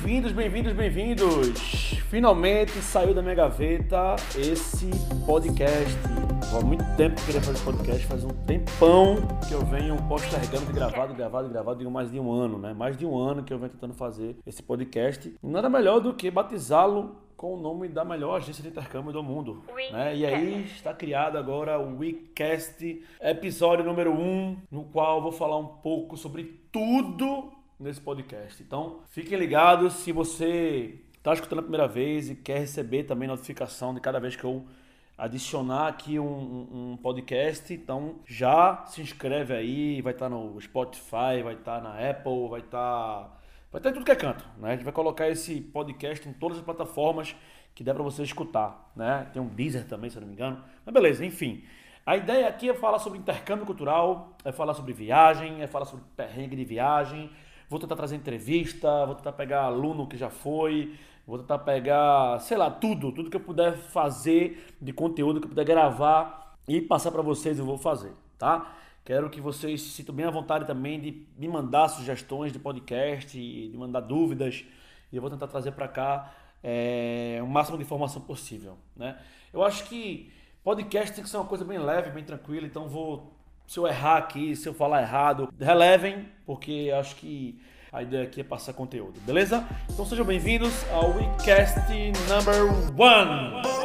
bem-vindos, bem-vindos, bem-vindos! Finalmente saiu da minha gaveta esse podcast. Há muito tempo que eu queria fazer podcast, faz um tempão que eu venho postergando de gravado, gravado, gravado, digo mais de um ano, né? Mais de um ano que eu venho tentando fazer esse podcast. Nada melhor do que batizá-lo com o nome da melhor agência de intercâmbio do mundo. Né? E aí está criado agora o WeCast, episódio número 1, um, no qual eu vou falar um pouco sobre tudo nesse podcast. Então, fiquem ligados se você está escutando a primeira vez e quer receber também notificação de cada vez que eu adicionar aqui um, um, podcast, então já se inscreve aí, vai estar tá no Spotify, vai estar tá na Apple, vai estar tá, vai estar em tudo que é canto, né? A gente vai colocar esse podcast em todas as plataformas que der para você escutar, né? Tem um Deezer também, se eu não me engano. Mas beleza, enfim. A ideia aqui é falar sobre intercâmbio cultural, é falar sobre viagem, é falar sobre perrengue de viagem, vou tentar trazer entrevista, vou tentar pegar aluno que já foi, vou tentar pegar, sei lá, tudo, tudo que eu puder fazer de conteúdo que eu puder gravar e passar para vocês eu vou fazer, tá? Quero que vocês se sintam bem à vontade também de me mandar sugestões de podcast, de mandar dúvidas e eu vou tentar trazer para cá é, o máximo de informação possível, né? Eu acho que podcast tem que ser uma coisa bem leve, bem tranquila, então vou se eu errar aqui, se eu falar errado, relevem, porque acho que a ideia aqui é passar conteúdo, beleza? Então sejam bem-vindos ao WeCast number one.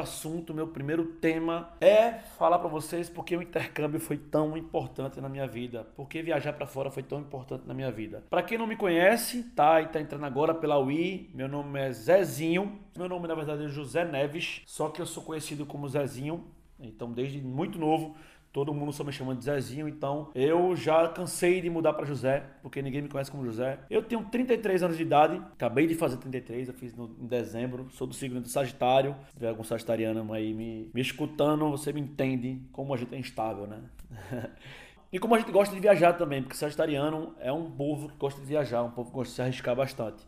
Assunto, meu primeiro tema é falar para vocês porque o intercâmbio foi tão importante na minha vida, porque viajar para fora foi tão importante na minha vida. Para quem não me conhece, tá e tá entrando agora pela UI, meu nome é Zezinho. Meu nome na verdade é José Neves, só que eu sou conhecido como Zezinho. Então, desde muito novo, Todo mundo só me chama de Zezinho, então eu já cansei de mudar para José, porque ninguém me conhece como José. Eu tenho 33 anos de idade, acabei de fazer 33, eu fiz no, em dezembro, sou do signo de Sagitário. Se tiver algum sagitariano aí me, me escutando, você me entende como a gente é instável, né? E como a gente gosta de viajar também, porque sagitariano é um povo que gosta de viajar, um povo que gosta de se arriscar bastante.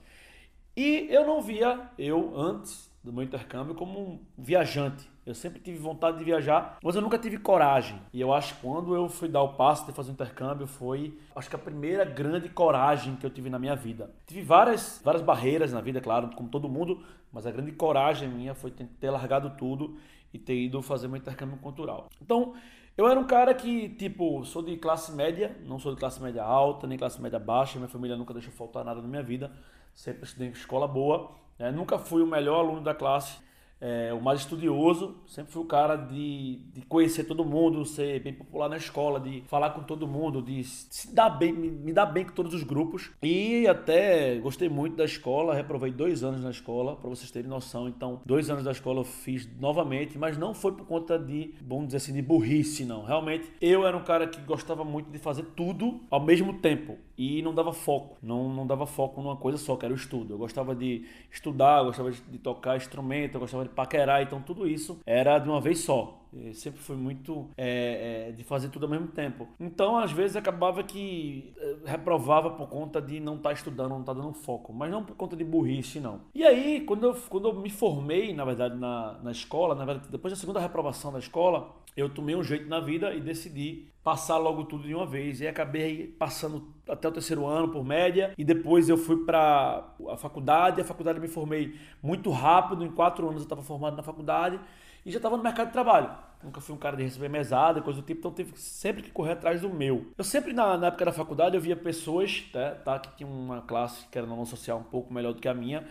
E eu não via, eu antes do meu intercâmbio, como um viajante. Eu sempre tive vontade de viajar, mas eu nunca tive coragem. E eu acho que quando eu fui dar o passo de fazer um intercâmbio foi, acho que a primeira grande coragem que eu tive na minha vida. Tive várias, várias barreiras na vida, claro, como todo mundo, mas a grande coragem minha foi ter largado tudo e ter ido fazer meu intercâmbio cultural. Então, eu era um cara que, tipo, sou de classe média, não sou de classe média alta, nem classe média baixa, minha família nunca deixou faltar nada na minha vida, sempre estudei em escola boa, né? nunca fui o melhor aluno da classe, é, o mais estudioso, sempre fui o cara de, de conhecer todo mundo, ser bem popular na escola, de falar com todo mundo, de se dar bem, me, me dar bem com todos os grupos. E até gostei muito da escola, reprovei dois anos na escola, para vocês terem noção. Então, dois anos da escola eu fiz novamente, mas não foi por conta de, vamos dizer assim, de burrice, não. Realmente, eu era um cara que gostava muito de fazer tudo ao mesmo tempo e não dava foco, não, não dava foco numa coisa só, que era o estudo. Eu gostava de estudar, eu gostava de, tocar instrumento, eu gostava de paquerar, então tudo isso era de uma vez só. Sempre fui muito é, é, de fazer tudo ao mesmo tempo. Então, às vezes, acabava que é, reprovava por conta de não estar tá estudando, não estar tá dando foco, mas não por conta de burrice, não. E aí, quando eu, quando eu me formei, na verdade, na, na escola, na verdade, depois da segunda reprovação da escola, eu tomei um jeito na vida e decidi passar logo tudo de uma vez. E acabei passando até o terceiro ano por média. E depois eu fui para a faculdade. A faculdade me formei muito rápido. Em quatro anos eu estava formado na faculdade e já estava no mercado de trabalho. Nunca fui um cara de receber mesada, coisa do tipo, então tive sempre que correr atrás do meu. Eu sempre, na, na época da faculdade, eu via pessoas tá, tá, que tinham uma classe que era não social um pouco melhor do que a minha,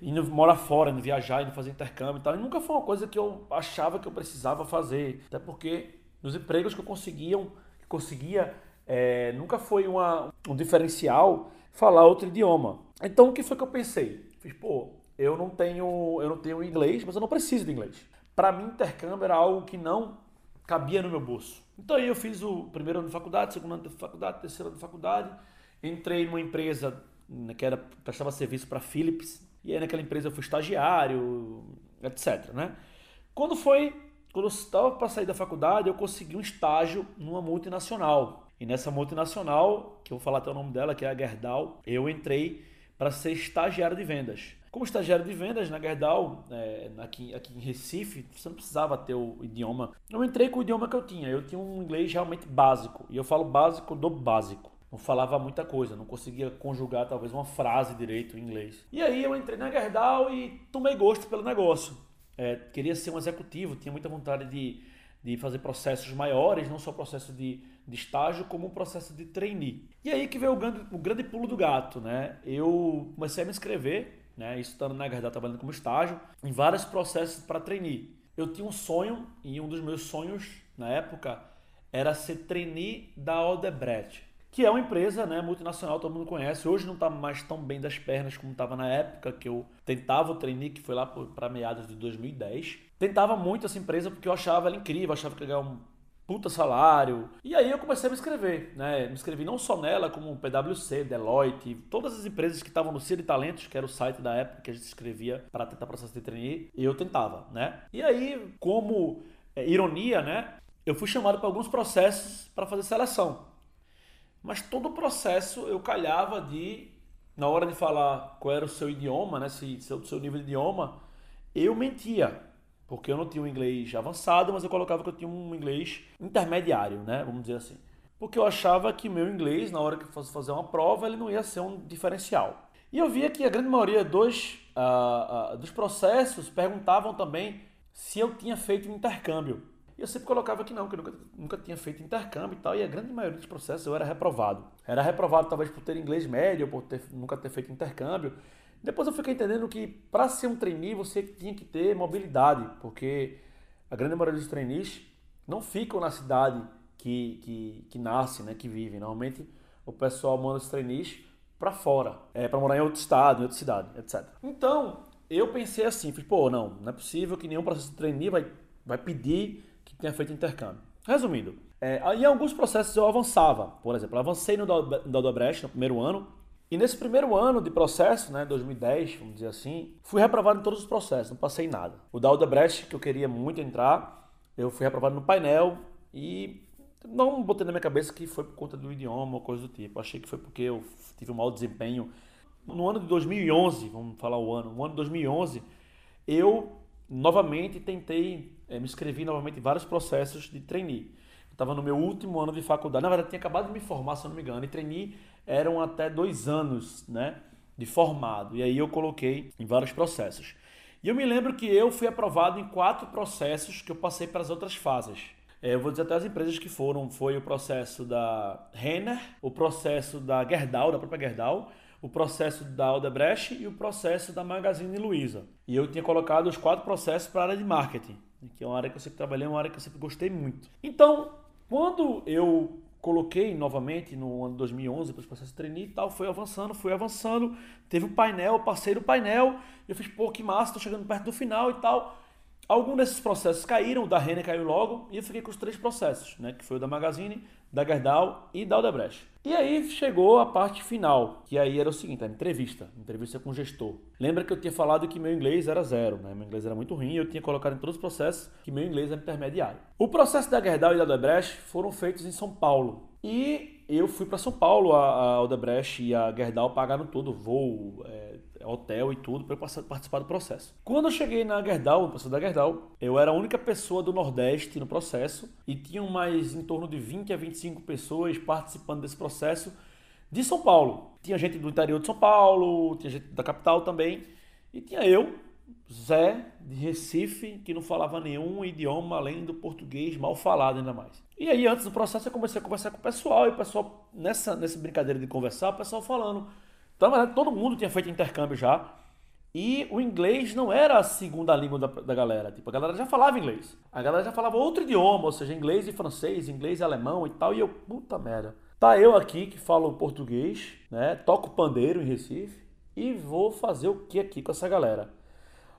indo morar fora, indo viajar, indo fazer intercâmbio e tal. E nunca foi uma coisa que eu achava que eu precisava fazer. Até porque nos empregos que eu conseguiam, que conseguia, é, nunca foi uma, um diferencial falar outro idioma. Então o que foi que eu pensei? Fiz, pô, eu não tenho, eu não tenho inglês, mas eu não preciso de inglês. Para mim, intercâmbio era algo que não cabia no meu bolso. Então aí eu fiz o primeiro ano de faculdade, segundo ano de faculdade, terceiro ano de faculdade, entrei numa empresa né, que era prestava serviço para Philips, e aí naquela empresa eu fui estagiário, etc. Né? Quando foi, quando eu estava para sair da faculdade, eu consegui um estágio numa multinacional. E nessa multinacional, que eu vou falar até o nome dela, que é a Gerdau, eu entrei para ser estagiário de vendas. Como estagiário de vendas na Gerdau, é, aqui, aqui em Recife, você não precisava ter o idioma. Eu entrei com o idioma que eu tinha. Eu tinha um inglês realmente básico. E eu falo básico do básico. Não falava muita coisa, não conseguia conjugar talvez uma frase direito em inglês. E aí eu entrei na Gerdau e tomei gosto pelo negócio. É, queria ser um executivo, tinha muita vontade de, de fazer processos maiores, não só processo de, de estágio, como um processo de trainee. E aí que veio o grande, o grande pulo do gato, né? Eu comecei a me inscrever né? Isso estando na verdade trabalhando como estágio, em vários processos para trainee. Eu tinha um sonho, e um dos meus sonhos na época era ser trainee da Odebrecht, que é uma empresa né, multinacional, todo mundo conhece. Hoje não está mais tão bem das pernas como estava na época que eu tentava o trainee, que foi lá para meados de 2010. Tentava muito essa empresa porque eu achava ela incrível, achava que ia ganhar um puta salário. E aí eu comecei a me inscrever, né? Me inscrevi não só nela, como PwC, Deloitte, todas as empresas que estavam no Cia de Talentos, que era o site da época que a gente se inscrevia para tentar processo de trainee, eu tentava, né? E aí, como é, ironia, né? Eu fui chamado para alguns processos para fazer seleção. Mas todo o processo eu calhava de, na hora de falar qual era o seu idioma, né? Se, seu, seu nível de idioma, eu mentia. Porque eu não tinha um inglês avançado, mas eu colocava que eu tinha um inglês intermediário, né? Vamos dizer assim. Porque eu achava que meu inglês, na hora que fosse fazer uma prova, ele não ia ser um diferencial. E eu via que a grande maioria dos, uh, uh, dos processos perguntavam também se eu tinha feito intercâmbio. E eu sempre colocava que não, que eu nunca, nunca tinha feito intercâmbio e tal. E a grande maioria dos processos eu era reprovado. Era reprovado talvez por ter inglês médio, por ter, nunca ter feito intercâmbio. Depois eu fiquei entendendo que para ser um trainee você tinha que ter mobilidade, porque a grande maioria dos trainees não ficam na cidade que, que, que nasce, né, que vive. Normalmente o pessoal manda os trainees para fora, é, para morar em outro estado, em outra cidade, etc. Então, eu pensei assim, falei, pô, não, não é possível que nenhum processo de trainee vai, vai pedir que tenha feito intercâmbio. Resumindo, é, em alguns processos eu avançava. Por exemplo, eu avancei no da no primeiro ano, e nesse primeiro ano de processo, né, 2010, vamos dizer assim, fui reprovado em todos os processos, não passei nada. O da Odebrecht, que eu queria muito entrar, eu fui reprovado no painel e não botei na minha cabeça que foi por conta do idioma ou coisa do tipo. Achei que foi porque eu tive um mau desempenho. No ano de 2011, vamos falar o ano, no ano de 2011, eu novamente tentei, é, me inscrevi novamente em vários processos de trainee. Estava no meu último ano de faculdade, na verdade tinha acabado de me formar, se eu não me engano, e trainee eram até dois anos né, de formado. E aí eu coloquei em vários processos. E eu me lembro que eu fui aprovado em quatro processos que eu passei para as outras fases. É, eu vou dizer até as empresas que foram. Foi o processo da Renner, o processo da Gerdau, da própria Gerdau, o processo da Odebrecht e o processo da Magazine Luiza. E eu tinha colocado os quatro processos para a área de marketing, que é uma área que eu sempre trabalhei, uma área que eu sempre gostei muito. Então, quando eu coloquei novamente no ano 2011 para os processos de e tal, foi avançando, foi avançando, teve o painel, passei do painel, eu fiz, pô, que massa, tô chegando perto do final e tal. Alguns desses processos caíram, o da Renner caiu logo, e eu fiquei com os três processos, né, que foi o da Magazine, da Gerdau e da Odebrecht. E aí chegou a parte final, que aí era o seguinte, a entrevista, entrevista com o gestor. Lembra que eu tinha falado que meu inglês era zero, né? Meu inglês era muito ruim, eu tinha colocado em todos os processos que meu inglês era intermediário. O processo da Gerdau e da Odebrecht foram feitos em São Paulo. E eu fui para São Paulo, a, a Odebrecht e a Gerdau pagaram tudo, voo, é, hotel e tudo, para eu participar do processo. Quando eu cheguei na Gerdau, no processo da Gerdau, eu era a única pessoa do Nordeste no processo e tinham mais em torno de 20 a 25 pessoas participando desse processo de São Paulo. Tinha gente do interior de São Paulo, tinha gente da capital também, e tinha eu, Zé, de Recife, que não falava nenhum idioma além do português mal falado ainda mais. E aí, antes do processo, eu comecei a conversar com o pessoal, e o pessoal, nessa, nessa brincadeira de conversar, o pessoal falando. Então, na verdade, todo mundo tinha feito intercâmbio já. E o inglês não era a segunda língua da, da galera. Tipo, a galera já falava inglês. A galera já falava outro idioma, ou seja, inglês e francês, inglês e alemão e tal. E eu, puta merda. Tá eu aqui que falo português, né? Toco pandeiro em Recife. E vou fazer o que aqui com essa galera?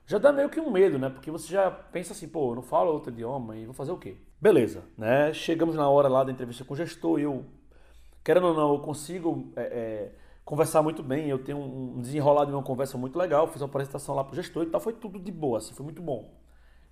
Já dá meio que um medo, né? Porque você já pensa assim, pô, eu não falo outro idioma e vou fazer o quê? Beleza, né? Chegamos na hora lá da entrevista com o gestor e eu, querendo ou não, eu consigo é, é, conversar muito bem, eu tenho um desenrolado de uma conversa muito legal, fiz uma apresentação lá pro gestor e tal, foi tudo de boa, assim, foi muito bom.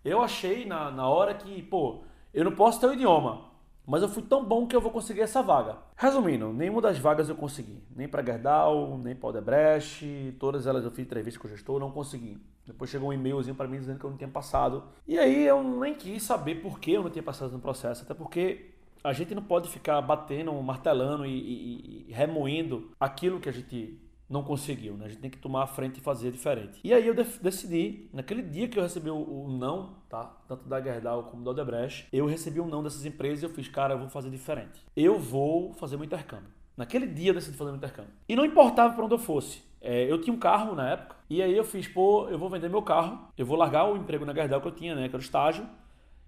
Eu achei na, na hora que, pô, eu não posso ter o idioma, Mas eu fui tão bom que eu vou conseguir essa vaga. Resumindo, nenhuma das vagas eu consegui. Nem para Gerdau, nem para Odebrecht, todas elas eu fiz entrevista com o gestor, não consegui. Depois chegou um e-mailzinho para mim dizendo que eu não tinha passado. E aí eu nem quis saber por que eu não tinha passado no processo, até porque a gente não pode ficar batendo, martelando e, e, e remoendo aquilo que a gente não conseguiu, né? A gente tem que tomar a frente e fazer diferente. E aí eu decidi, naquele dia que eu recebi o, o não, tá? Tanto da Gerdau como da Odebrecht, eu recebi um não dessas empresas e eu fiz, cara, eu vou fazer diferente. Eu vou fazer um intercâmbio. Naquele dia eu decidi fazer um intercâmbio. E não importava para onde eu fosse. É, eu tinha um carro na época, e aí eu fiz, pô, eu vou vender meu carro, eu vou largar o emprego na Gerdau que eu tinha, né? Que era o estágio,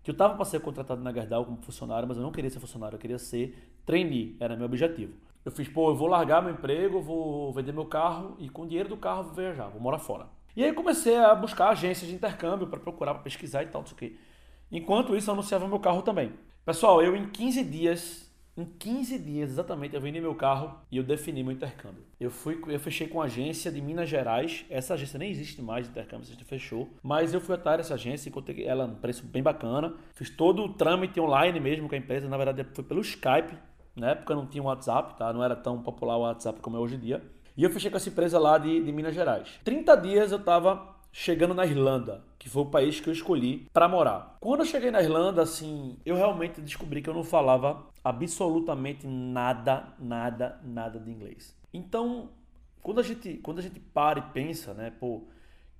que eu estava para ser contratado na Gerdau como funcionário, mas eu não queria ser funcionário, eu queria ser trainee, era meu objetivo. Eu fiz, pô, eu vou largar meu emprego, vou vender meu carro e com o dinheiro do carro vou viajar, vou morar fora. E aí comecei a buscar agências de intercâmbio para procurar, para pesquisar e tal, não sei o quê. Enquanto isso, eu anunciava meu carro também. Pessoal, eu em 15 dias, em 15 dias exatamente, eu vendi meu carro e eu defini meu intercâmbio. Eu fui, eu fechei com a agência de Minas Gerais. Essa agência nem existe mais de intercâmbio, a gente fechou. Mas eu fui atrás dessa agência, encontrei ela num preço bem bacana. Fiz todo o trâmite online mesmo com a empresa. Na verdade, foi pelo Skype. Na época não tinha WhatsApp, tá? Não era tão popular o WhatsApp como é hoje em dia. E eu fechei com essa empresa lá de, de Minas Gerais. 30 dias eu tava chegando na Irlanda, que foi o país que eu escolhi para morar. Quando eu cheguei na Irlanda, assim, eu realmente descobri que eu não falava absolutamente nada, nada, nada de inglês. Então, quando a gente, quando a gente para e pensa, né, pô,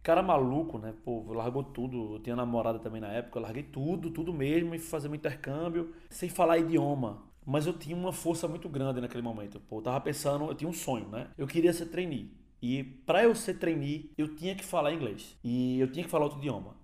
cara maluco, né, pô, largou tudo, eu tinha namorada também na época, eu larguei tudo, tudo mesmo e fazer um intercâmbio sem falar idioma. Mas eu tinha uma força muito grande naquele momento. Pô, eu tava pensando, eu tinha um sonho, né? Eu queria ser trainee. E para eu ser trainee, eu tinha que falar inglês. E eu tinha que falar outro idioma.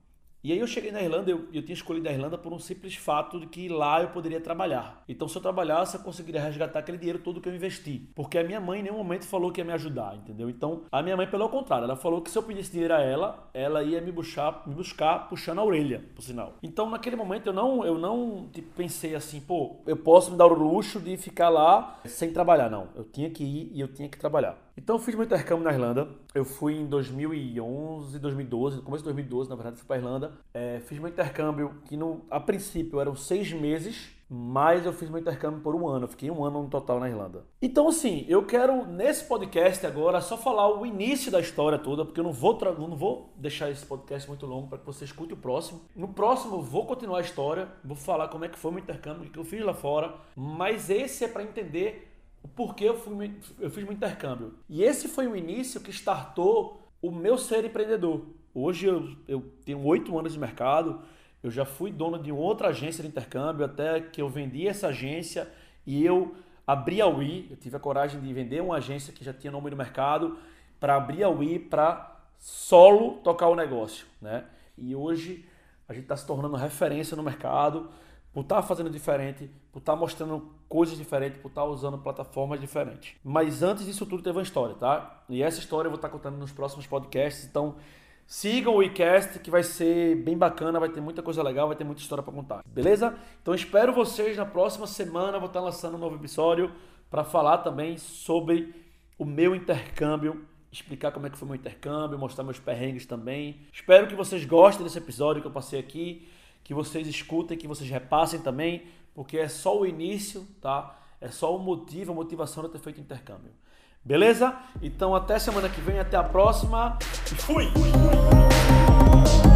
E aí eu cheguei na Irlanda, eu, eu tinha escolhido a Irlanda por um simples fato de que lá eu poderia trabalhar. Então se eu trabalhasse, eu conseguiria resgatar aquele dinheiro todo que eu investi. Porque a minha mãe em nenhum momento falou que ia me ajudar, entendeu? Então a minha mãe, pelo contrário, ela falou que se eu pedisse dinheiro a ela, ela ia me buscar, me buscar puxando a orelha, por sinal. Então naquele momento eu não, eu não tipo, pensei assim, pô, eu posso me dar o luxo de ficar lá sem trabalhar. Não, eu tinha que ir e eu tinha que trabalhar. Então fiz meu intercâmbio na Irlanda. Eu fui em 2011, 2012, no começo de 2012, na verdade, fui para Irlanda. É, fiz meu intercâmbio que no, a princípio eram seis meses, mas eu fiz meu intercâmbio por um ano. Eu fiquei um ano no total na Irlanda. Então assim, eu quero nesse podcast agora só falar o início da história toda, porque eu não vou não vou deixar esse podcast muito longo para que você escute o próximo. No próximo eu vou continuar a história, vou falar como é que foi meu intercâmbio, o que eu fiz lá fora, mas esse é para entender o porquê eu, fui, eu fiz meu intercâmbio. E esse foi o início que startou o meu ser empreendedor. Hoje eu, eu tenho oito anos de mercado, eu já fui dono de outra agência de intercâmbio, até que eu vendi essa agência e eu abri a Wii. Eu tive a coragem de vender uma agência que já tinha nome no mercado para abrir a Wii para solo tocar o negócio. Né? E hoje a gente está se tornando referência no mercado por estar tá fazendo diferente, por estar tá mostrando coisas diferentes, por estar tá usando plataformas diferentes. Mas antes disso tudo teve uma história, tá? E essa história eu vou estar contando nos próximos podcasts, então sigam o iCast que vai ser bem bacana, vai ter muita coisa legal, vai ter muita história para contar. Beleza? Então espero vocês na próxima semana, vou estar lançando um novo episódio para falar também sobre o meu intercâmbio explicar como é que foi meu intercâmbio, mostrar meus perrengues também. Espero que vocês gostem desse episódio que eu passei aqui que vocês escutem, que vocês repassem também, porque é só o início, tá? É só o motivo, a motivação de ter feito intercâmbio. Beleza? Então até semana que vem, até a próxima fui! fui, fui, fui.